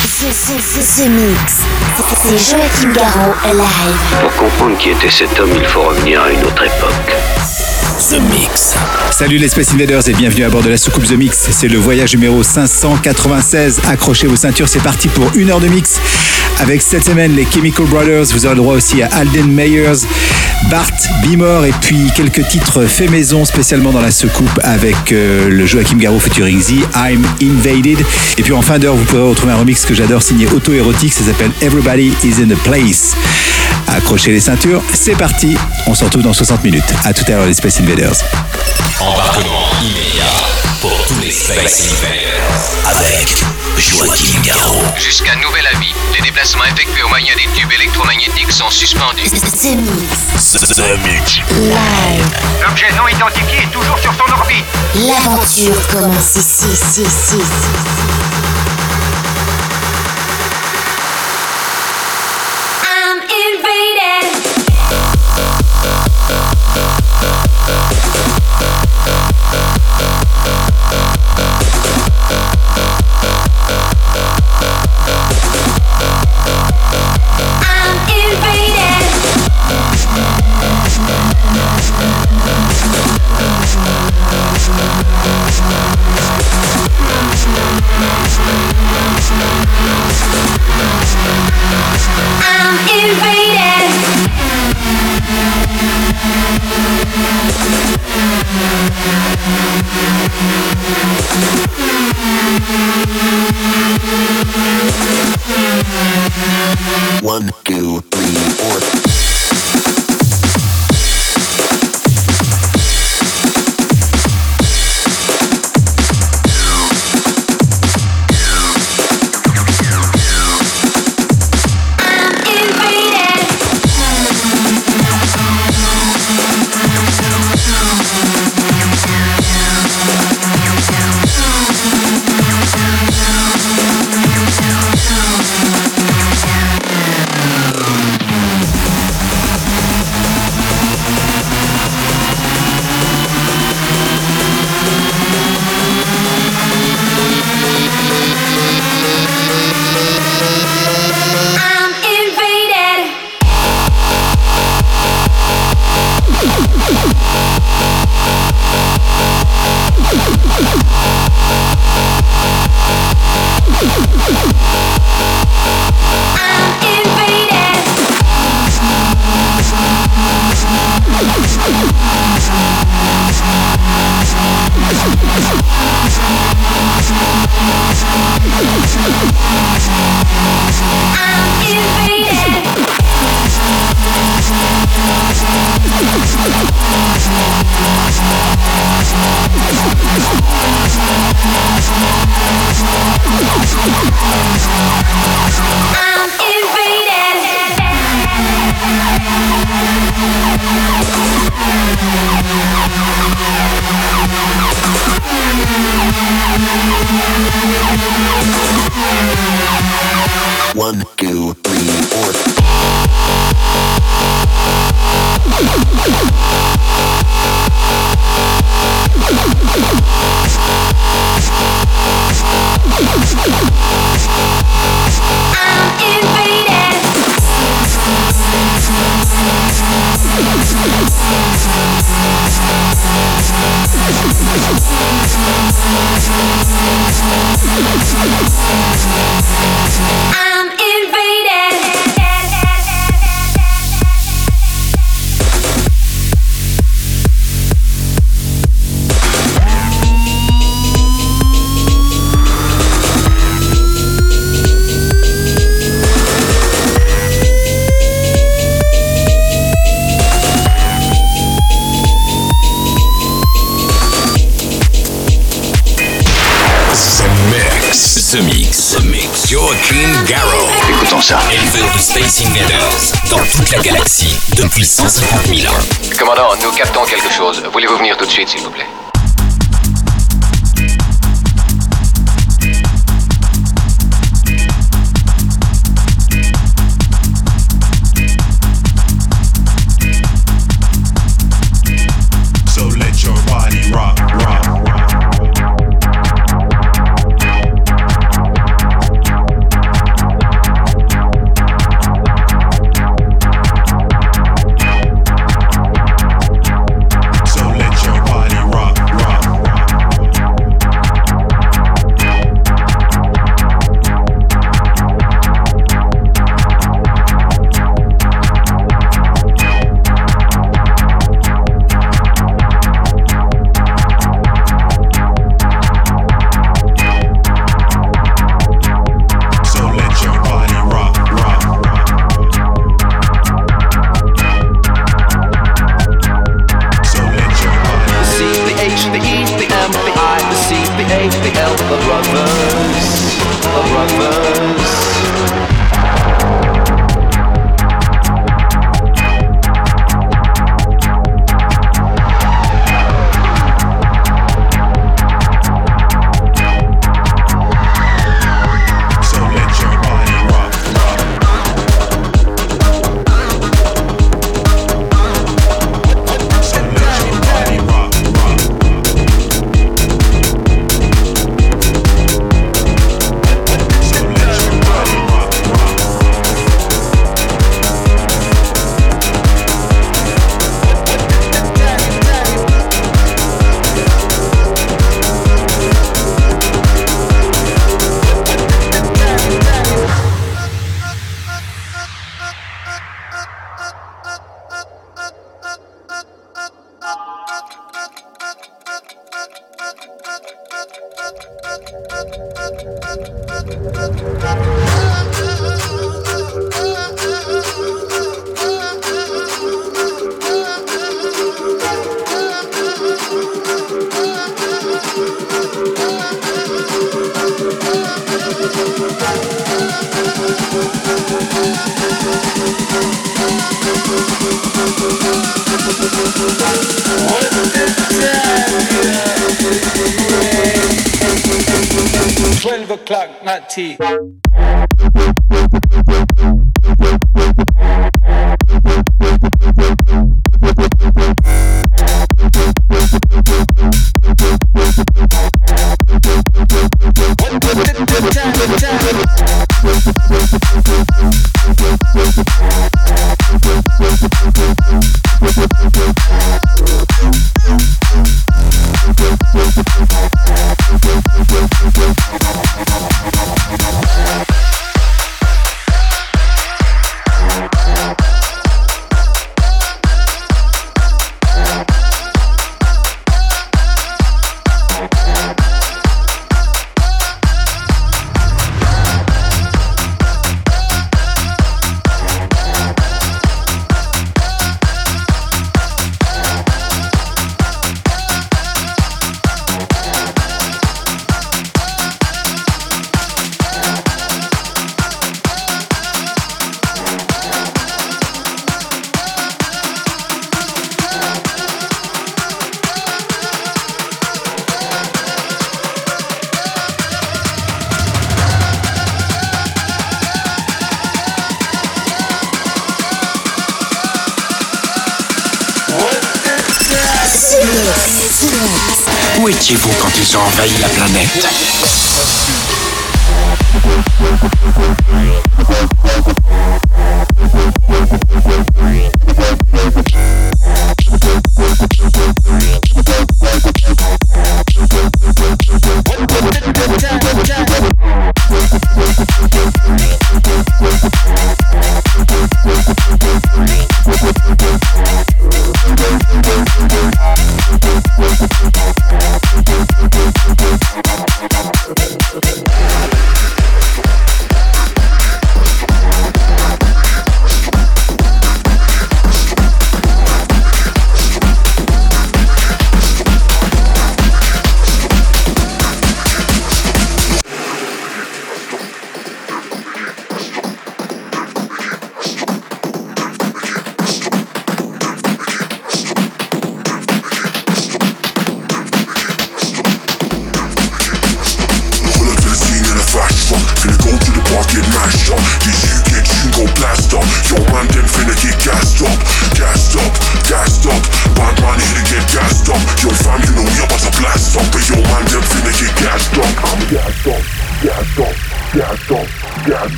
The, Mix. C'est Joachim Garraud live. Pour comprendre qui était cet homme, il faut revenir à une autre époque. The Mix. Salut les Space Invaders et bienvenue à bord de la soucoupe The Mix. C'est le voyage numéro 596. Accrochez vos ceintures, c'est parti pour une heure de mix. Avec cette semaine les Chemical Brothers, vous aurez le droit aussi à Alden Meyers, Bart Bimor et puis quelques titres faits maison spécialement dans la soucoupe avec euh, le Joachim Garraud featuring Z, I'm Invaded. Et puis en fin d'heure, vous pourrez retrouver un remix que j'adore signé auto-érotique, ça s'appelle Everybody is in the place. Accrochez les ceintures, c'est parti. On se retrouve dans 60 minutes. À tout à l'heure les Space Invaders. Embarquement immédiat pour tous les Space Invaders avec Joachim Garraud. Jusqu'à nouvel avis, les déplacements effectués au moyen des tubes électromagnétiques sont suspendus. The Mix. The Mix. Live. L'objet non identifié est toujours sur son orbite. L'aventure commence ici, ici, ici. Commandant, nous captons quelque chose. Voulez-vous venir tout de suite, s'il vous plaît? clock, not tea.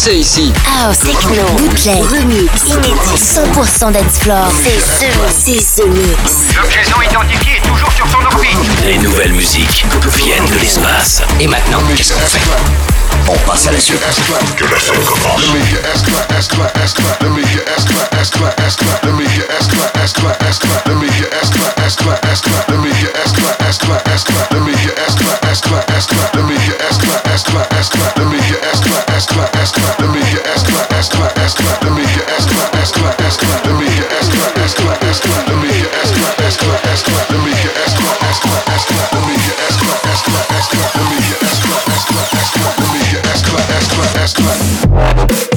dansez ici. House, techno, bootleg, remix, inédit, 100% dancefloor. C'est ce, c'est ce mix. L'objet non identifié est toujours sur son orbite. Les nouvelles musiques viennent de l'espace. Et maintenant, qu'est-ce qu'on fait? on passe à la suite. Let me hear ass clap, ass clap, ass clap. Let me hear ass clap, ass clap, ass clap. Let me hear ass clap, ass clap, ass clap. Let me hear ass clap, ass clap, ass clap. Let me hear ass clap, ass clap, ass clap. Let me hear ass clap, ass clap, ass clap. Let me hear ass clap, ass clap, ass clap. Let me hear ass clap, ass clap, ass clap. Let me hear ass clap, ass clap, ass clap. Let me hear ass clap, ass clap, ass clap. Let me hear ass clap, ass clap, ass clap. Let me hear ass clap, ass clap, ass clap. Let me hear ass clap, ass clap, ass clap. Let me hear ass clap, ass clap, ass clap. Let me hear ass clap.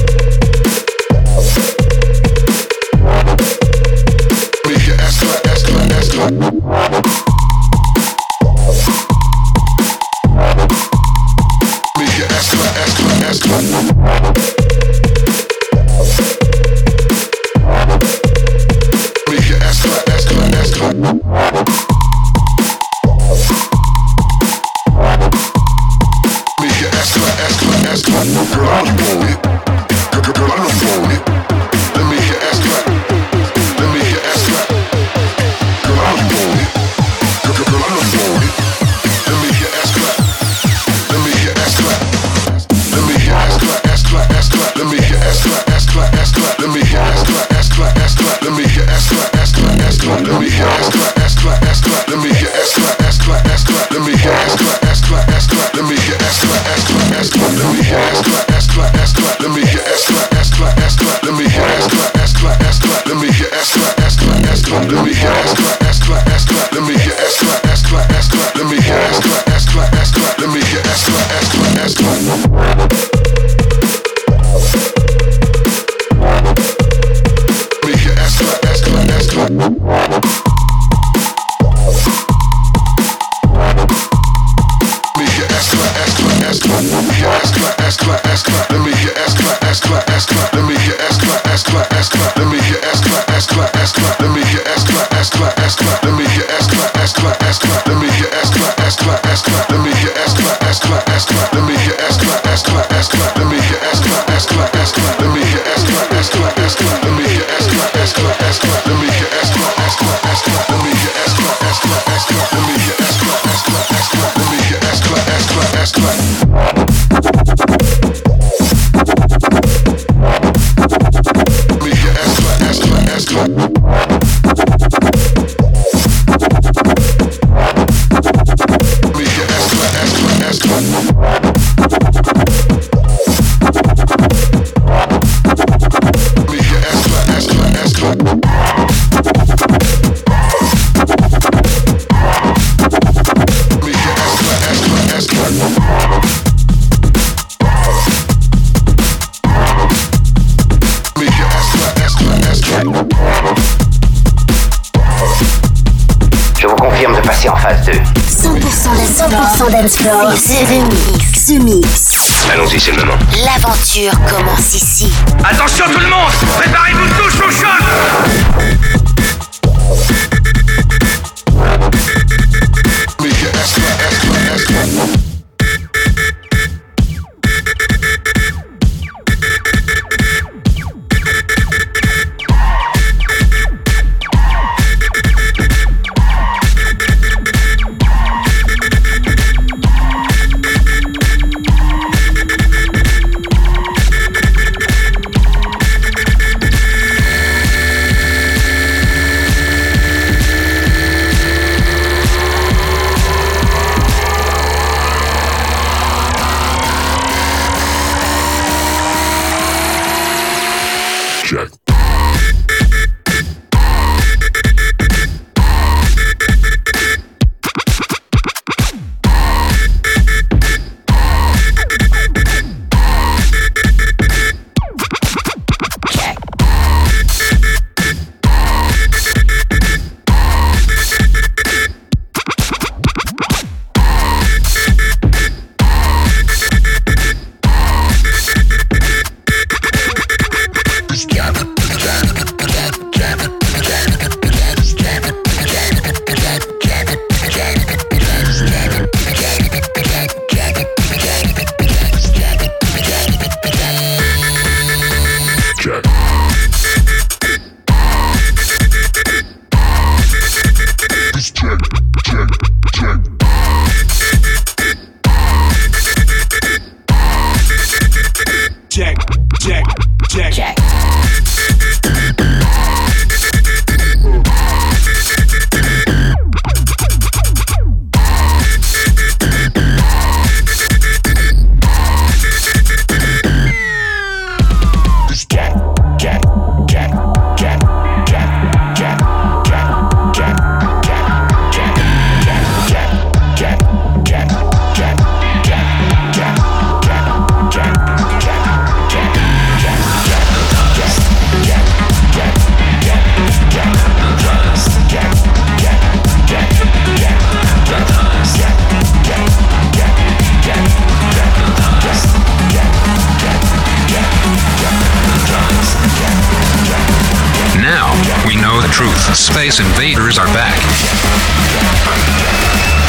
Space invaders are back.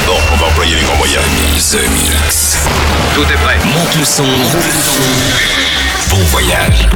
Bon, on va employer les grands moyens. The Mix. Tout est prêt. Monte le son. Bon voyage.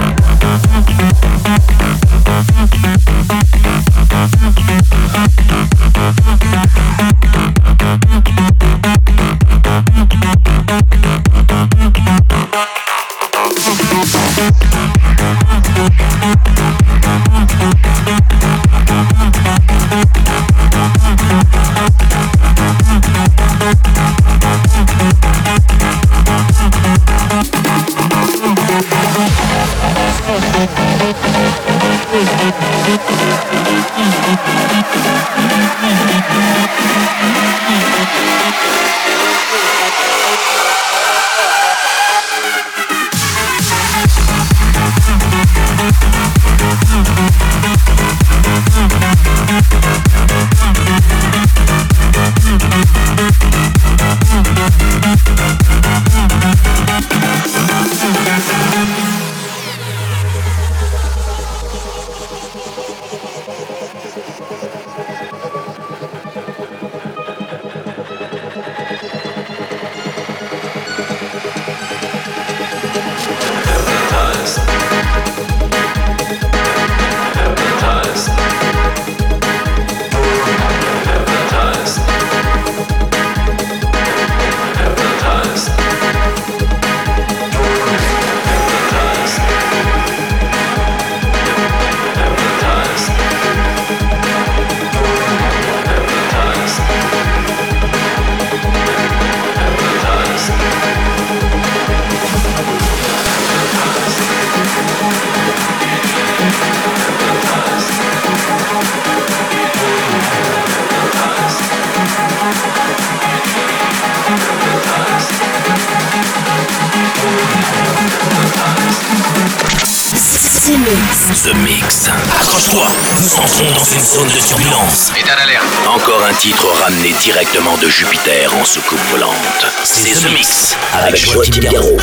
Encore un titre ramené directement de Jupiter en soucoupe volante. C'est The Mix avec Joachim Garraud.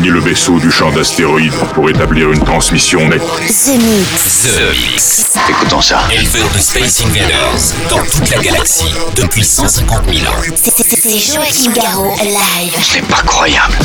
Éloignez le vaisseau du champ d'astéroïdes pour établir une transmission nette. The Mix. The Mix. Écoutons ça. Éleveur de Space Invaders dans toute la galaxie depuis 150 000 ans. C'est Joachim Garraud live. C'est pas croyable.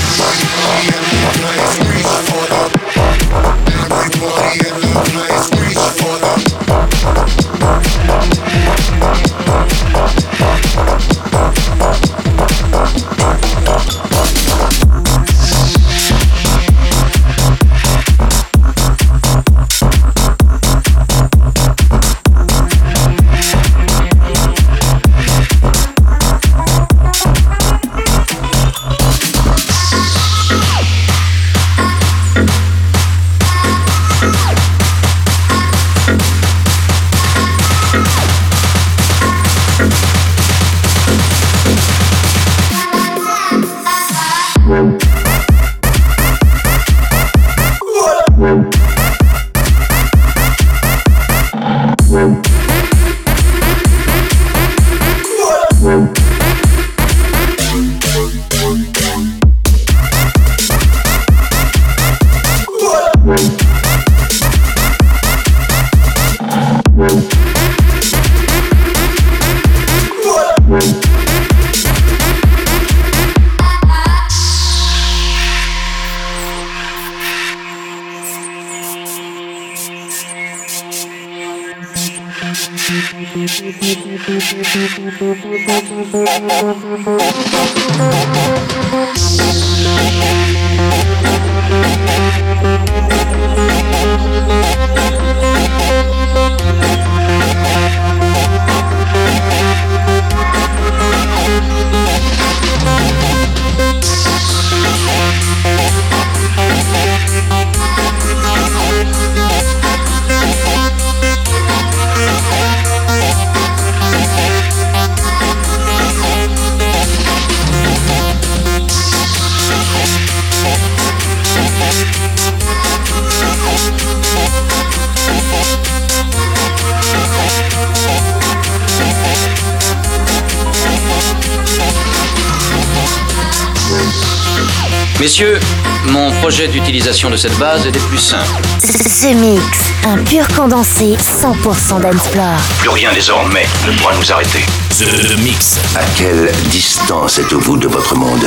Projet d'utilisation de cette base est des plus simples. The Mix, un pur condensé 100% d'Ensplore. Plus rien désormais ne pourra nous arrêter. The Mix. À quelle distance êtes-vous de votre monde?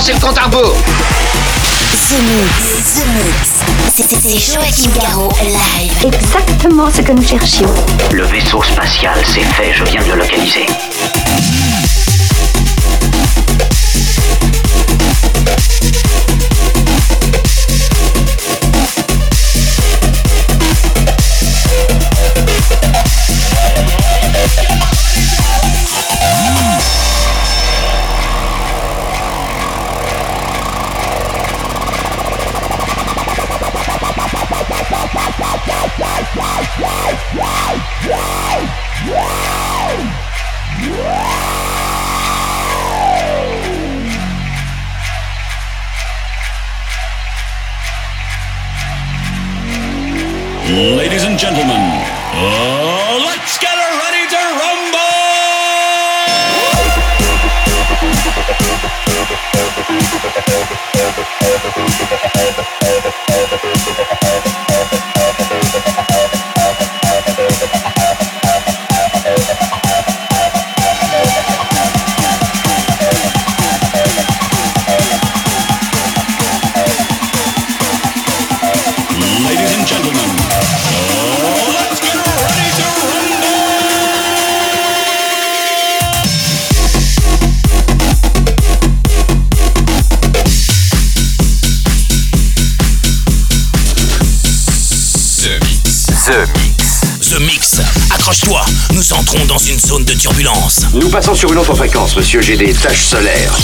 c'est le compte à rebours. The Mix. C'était Joachim live. Exactement ce que nous cherchions. Le vaisseau spatial, c'est fait, je viens de le localiser. gentlemen. Nous passons sur une autre fréquence, monsieur. J'ai des taches solaires.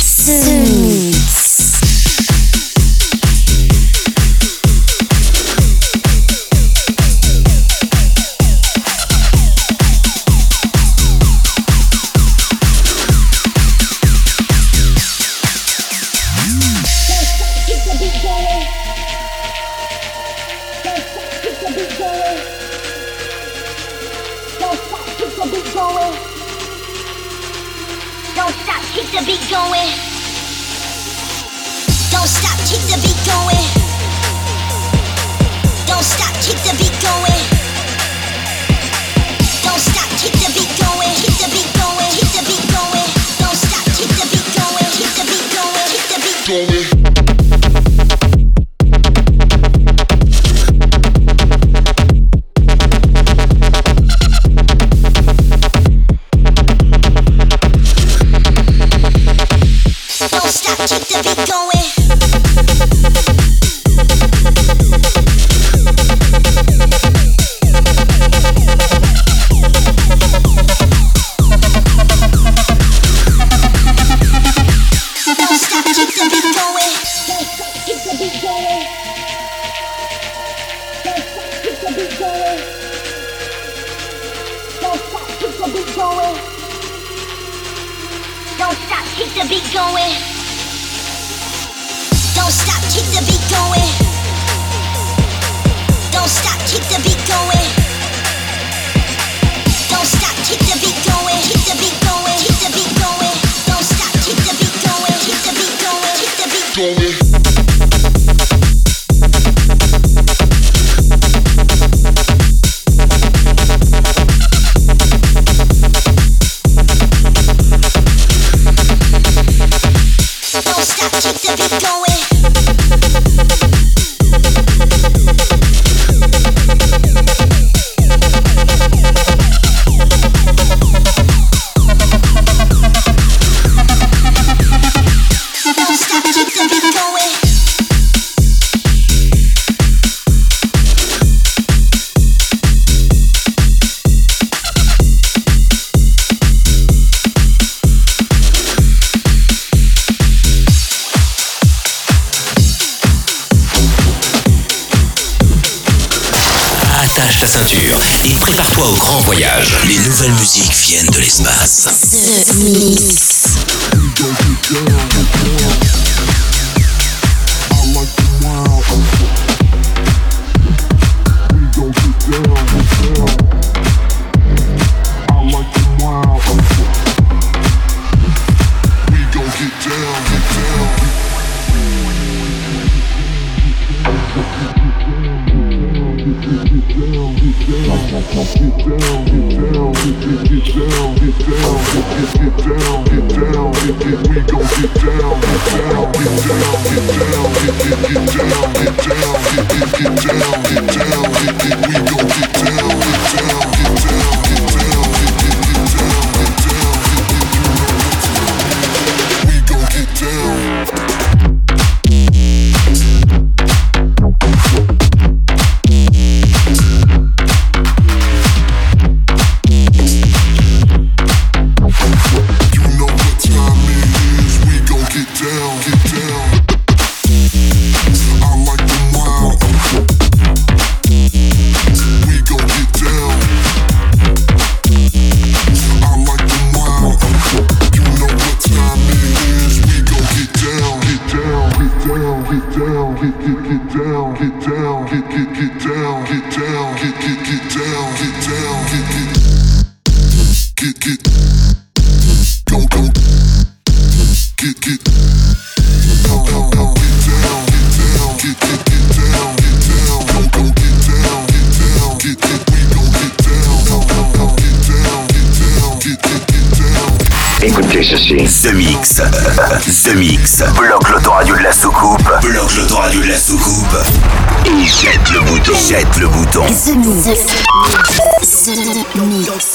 go. Mix. The Mix.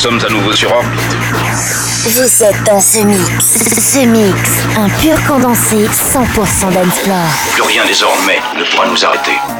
Sommes à nouveau sur orbite. Vous êtes dans ce mix. Ce mix, un pur condensé 100% d'Ensplore. Plus rien désormais ne pourra nous arrêter.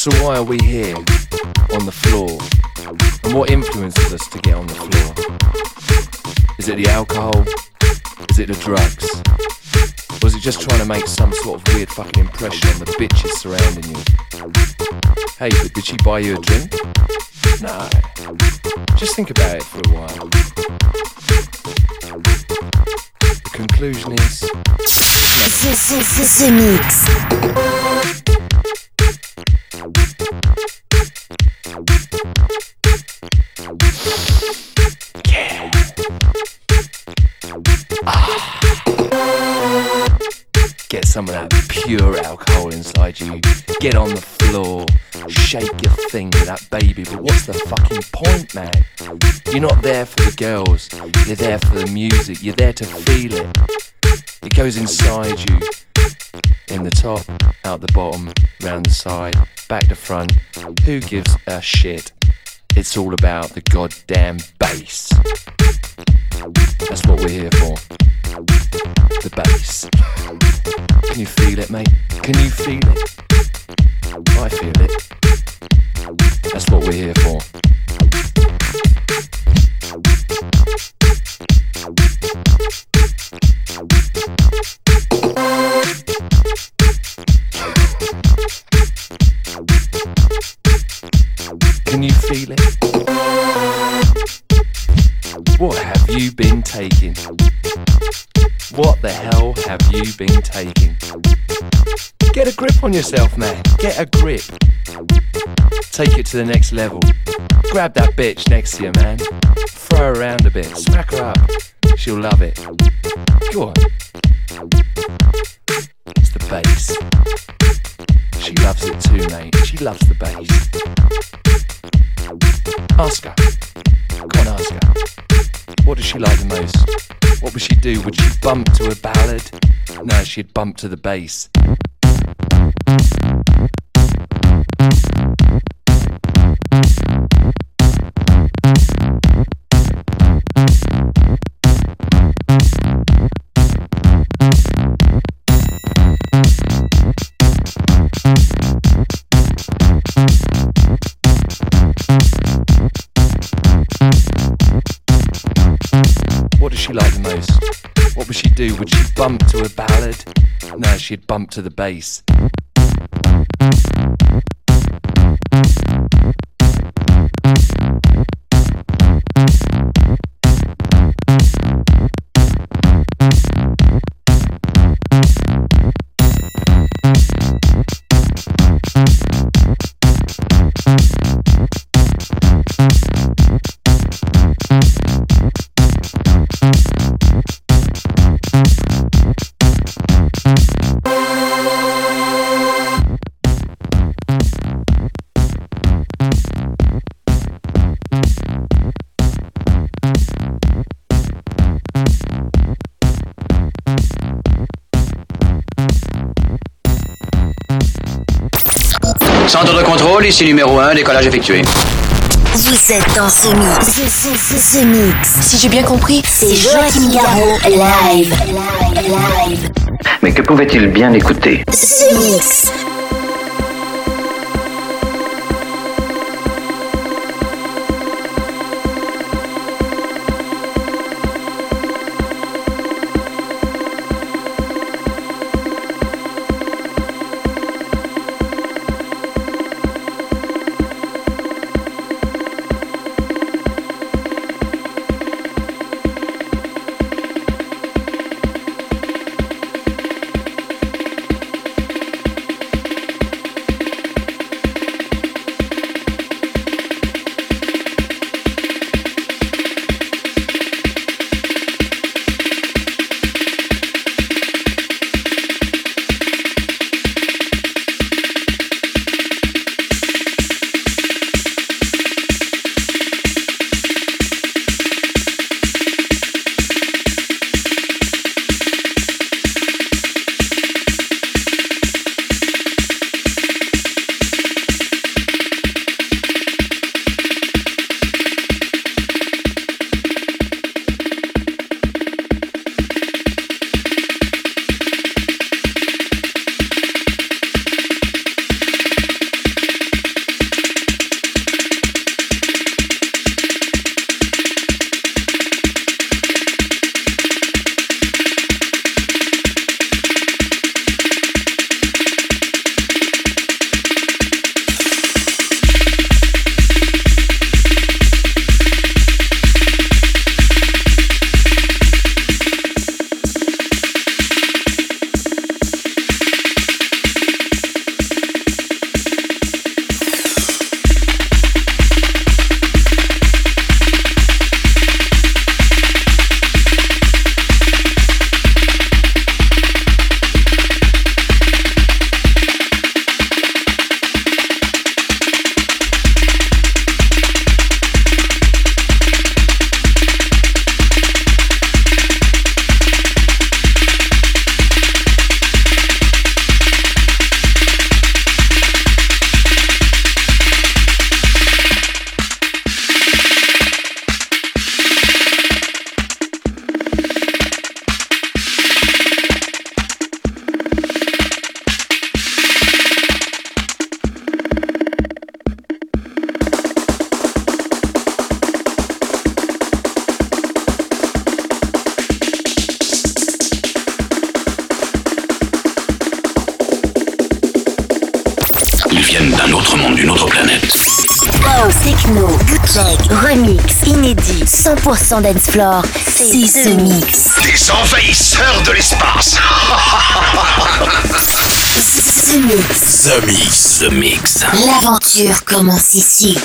So why are we here on the floor? And what influences us to get on the floor? Is it the alcohol? Is it the drugs? Or is it just trying to make some sort of weird fucking impression on the bitches surrounding you? Hey, but did she buy you a drink? No. Just think about it for a while. The conclusion is. Mix. Some of that pure alcohol inside you. Get on the floor. Shake your thing with that baby. But what's the fucking point, man? You're not there for the girls. You're there for the music. You're there to feel it. It goes inside you. In the top, out the bottom, round the side, back to front. Who gives a shit? It's all about the goddamn bass. That's what we're here for. The bass. Can you feel it, mate? Can you feel it? I feel it. That's what we're here for. Can you feel it? What have you been taking? What the hell have you been taking? Get a grip on yourself, man. Get a grip. Take it to the next level. Grab that bitch next to you, man. Throw her around a bit. Smack her up. She'll love it. Go on. It's the bass. She loves it too, mate. She loves the bass. Ask her. Go on, ask her. What does she like the most? What would she do? Would she bump to a ballad? No, she'd bump to the bass. She like the most? What would she do? Would she bump to a ballad? No, she'd bump to the bass. De contrôle, ici numéro 1, décollage effectué. Vous êtes dans ce mix. Ce, ce, ce, ce mix. Si j'ai bien compris, C'est Joachim Garraud live. Live. Mais que pouvait-il bien écouter? Ce mix. 100% dance floor, c'est The Mix. Des envahisseurs de l'espace The Mix. The Mix. The Mix. L'aventure commence ici.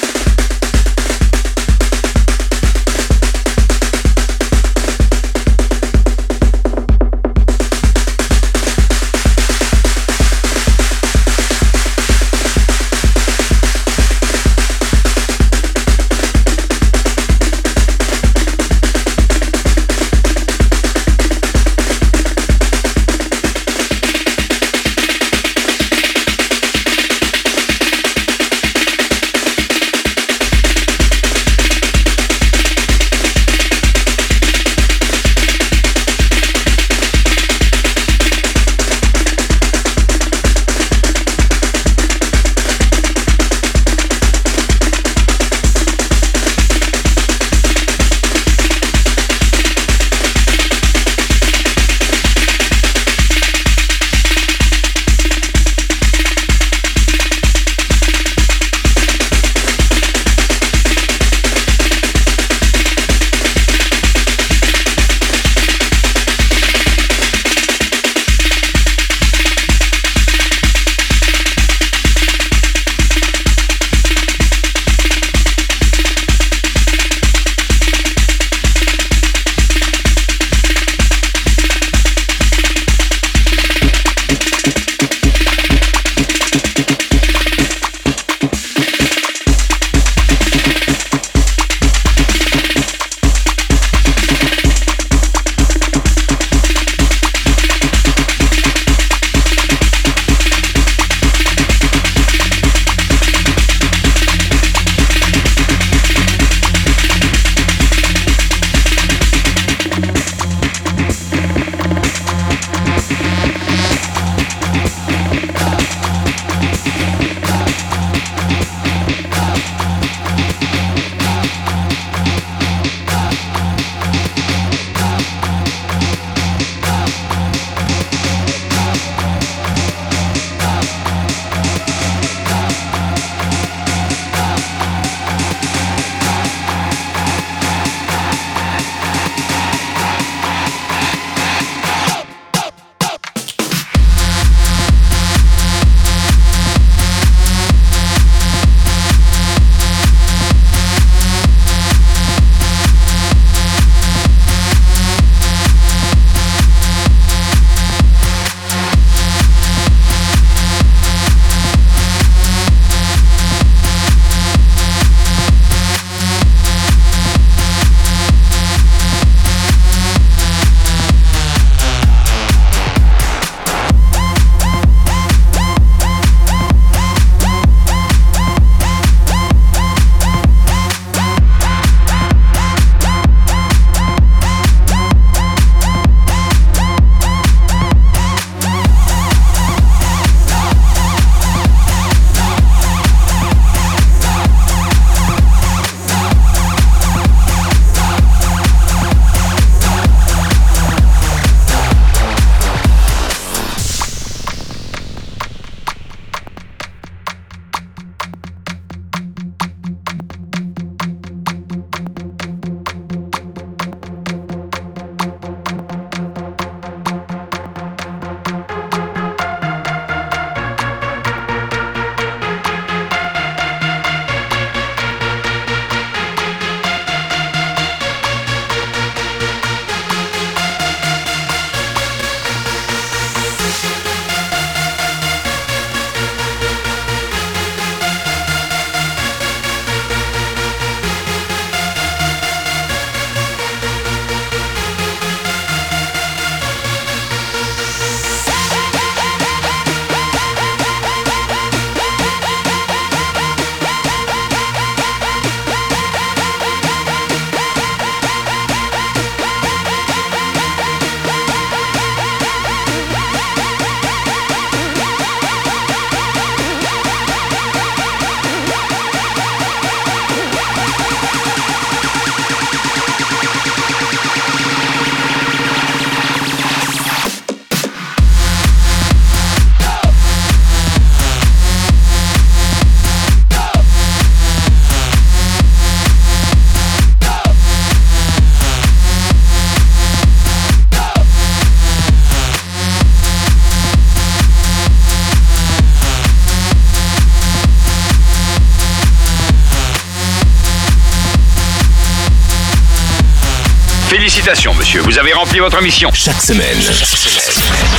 Félicitations, monsieur. Vous avez rempli votre mission. Chaque semaine,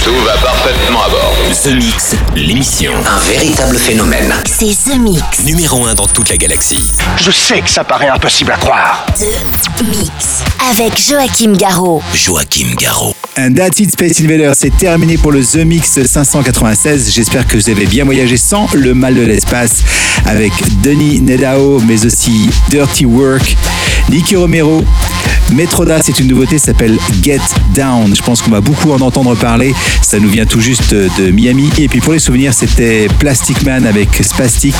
Tout va parfaitement à bord. The Mix, l'émission. Un véritable phénomène. C'est The Mix. Numéro 1 dans toute la galaxie. Je sais que ça paraît impossible à croire. The Mix. Avec Joachim Garraud. Joachim Garraud. And that's it, Space Invader. C'est terminé pour le The Mix 596. J'espère que vous avez bien voyagé sans le mal de l'espace avec Denis Nedao, mais aussi Dirty Work, Nicky Romero. Metroda, c'est une nouveauté, ça s'appelle Get Down. Je pense qu'on va beaucoup en entendre parler. Ça nous vient tout juste de Miami. Et puis pour les souvenirs, c'était Plastic Man avec Spastic.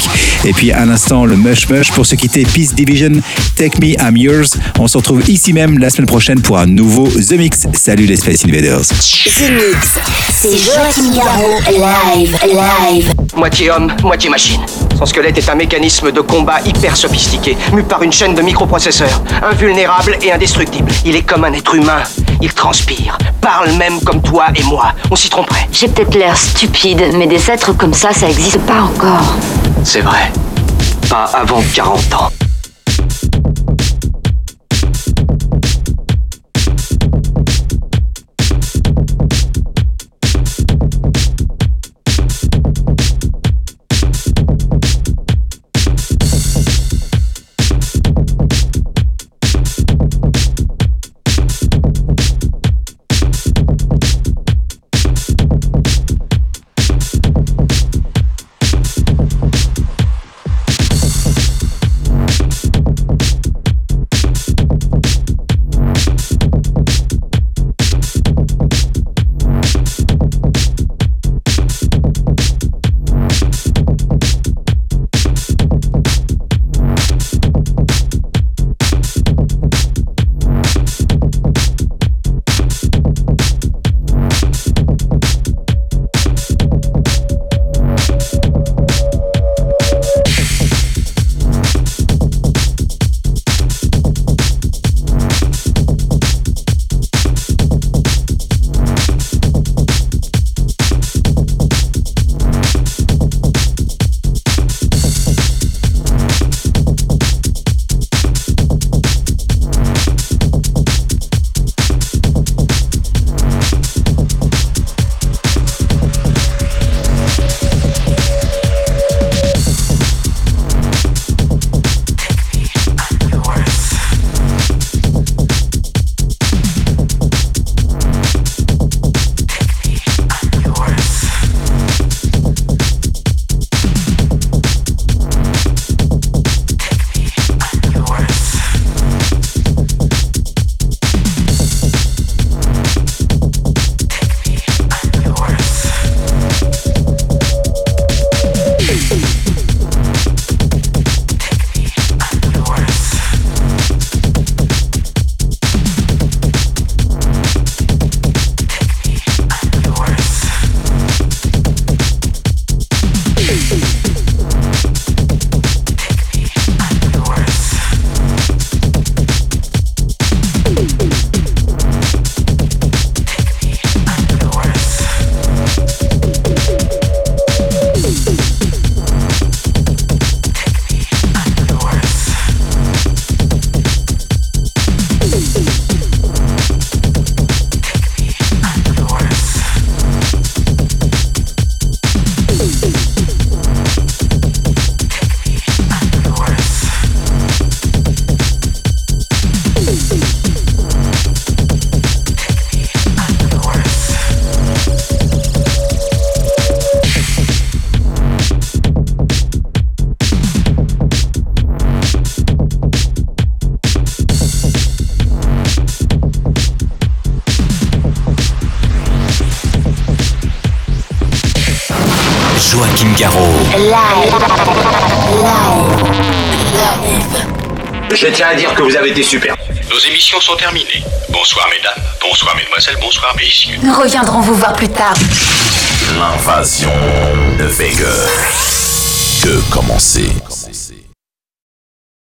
Et puis à l'instant, le Mush Mush. Pour ce qui était Peace Division, Take Me, I'm Yours. On se retrouve ici même la semaine prochaine pour un nouveau The Mix. Salut les Space Invaders. The Mix. C'est Joachim Garraud. Live, live. Moitié homme, moitié machine. Son squelette est un mécanisme de combat hyper sophistiqué, mu par une chaîne de microprocesseurs, invulnérable et indestructible. Il est comme un être humain. Il transpire, parle même comme toi et moi. On s'y tromperait. J'ai peut-être l'air stupide, mais des êtres comme ça, ça existe pas encore. C'est vrai. Pas avant 40 ans. Je tiens à dire que vous avez été super. Nos émissions sont terminées. Bonsoir mesdames, bonsoir mesdemoiselles, bonsoir messieurs. Nous reviendrons vous voir plus tard. L'invasion de Vega. Que commencer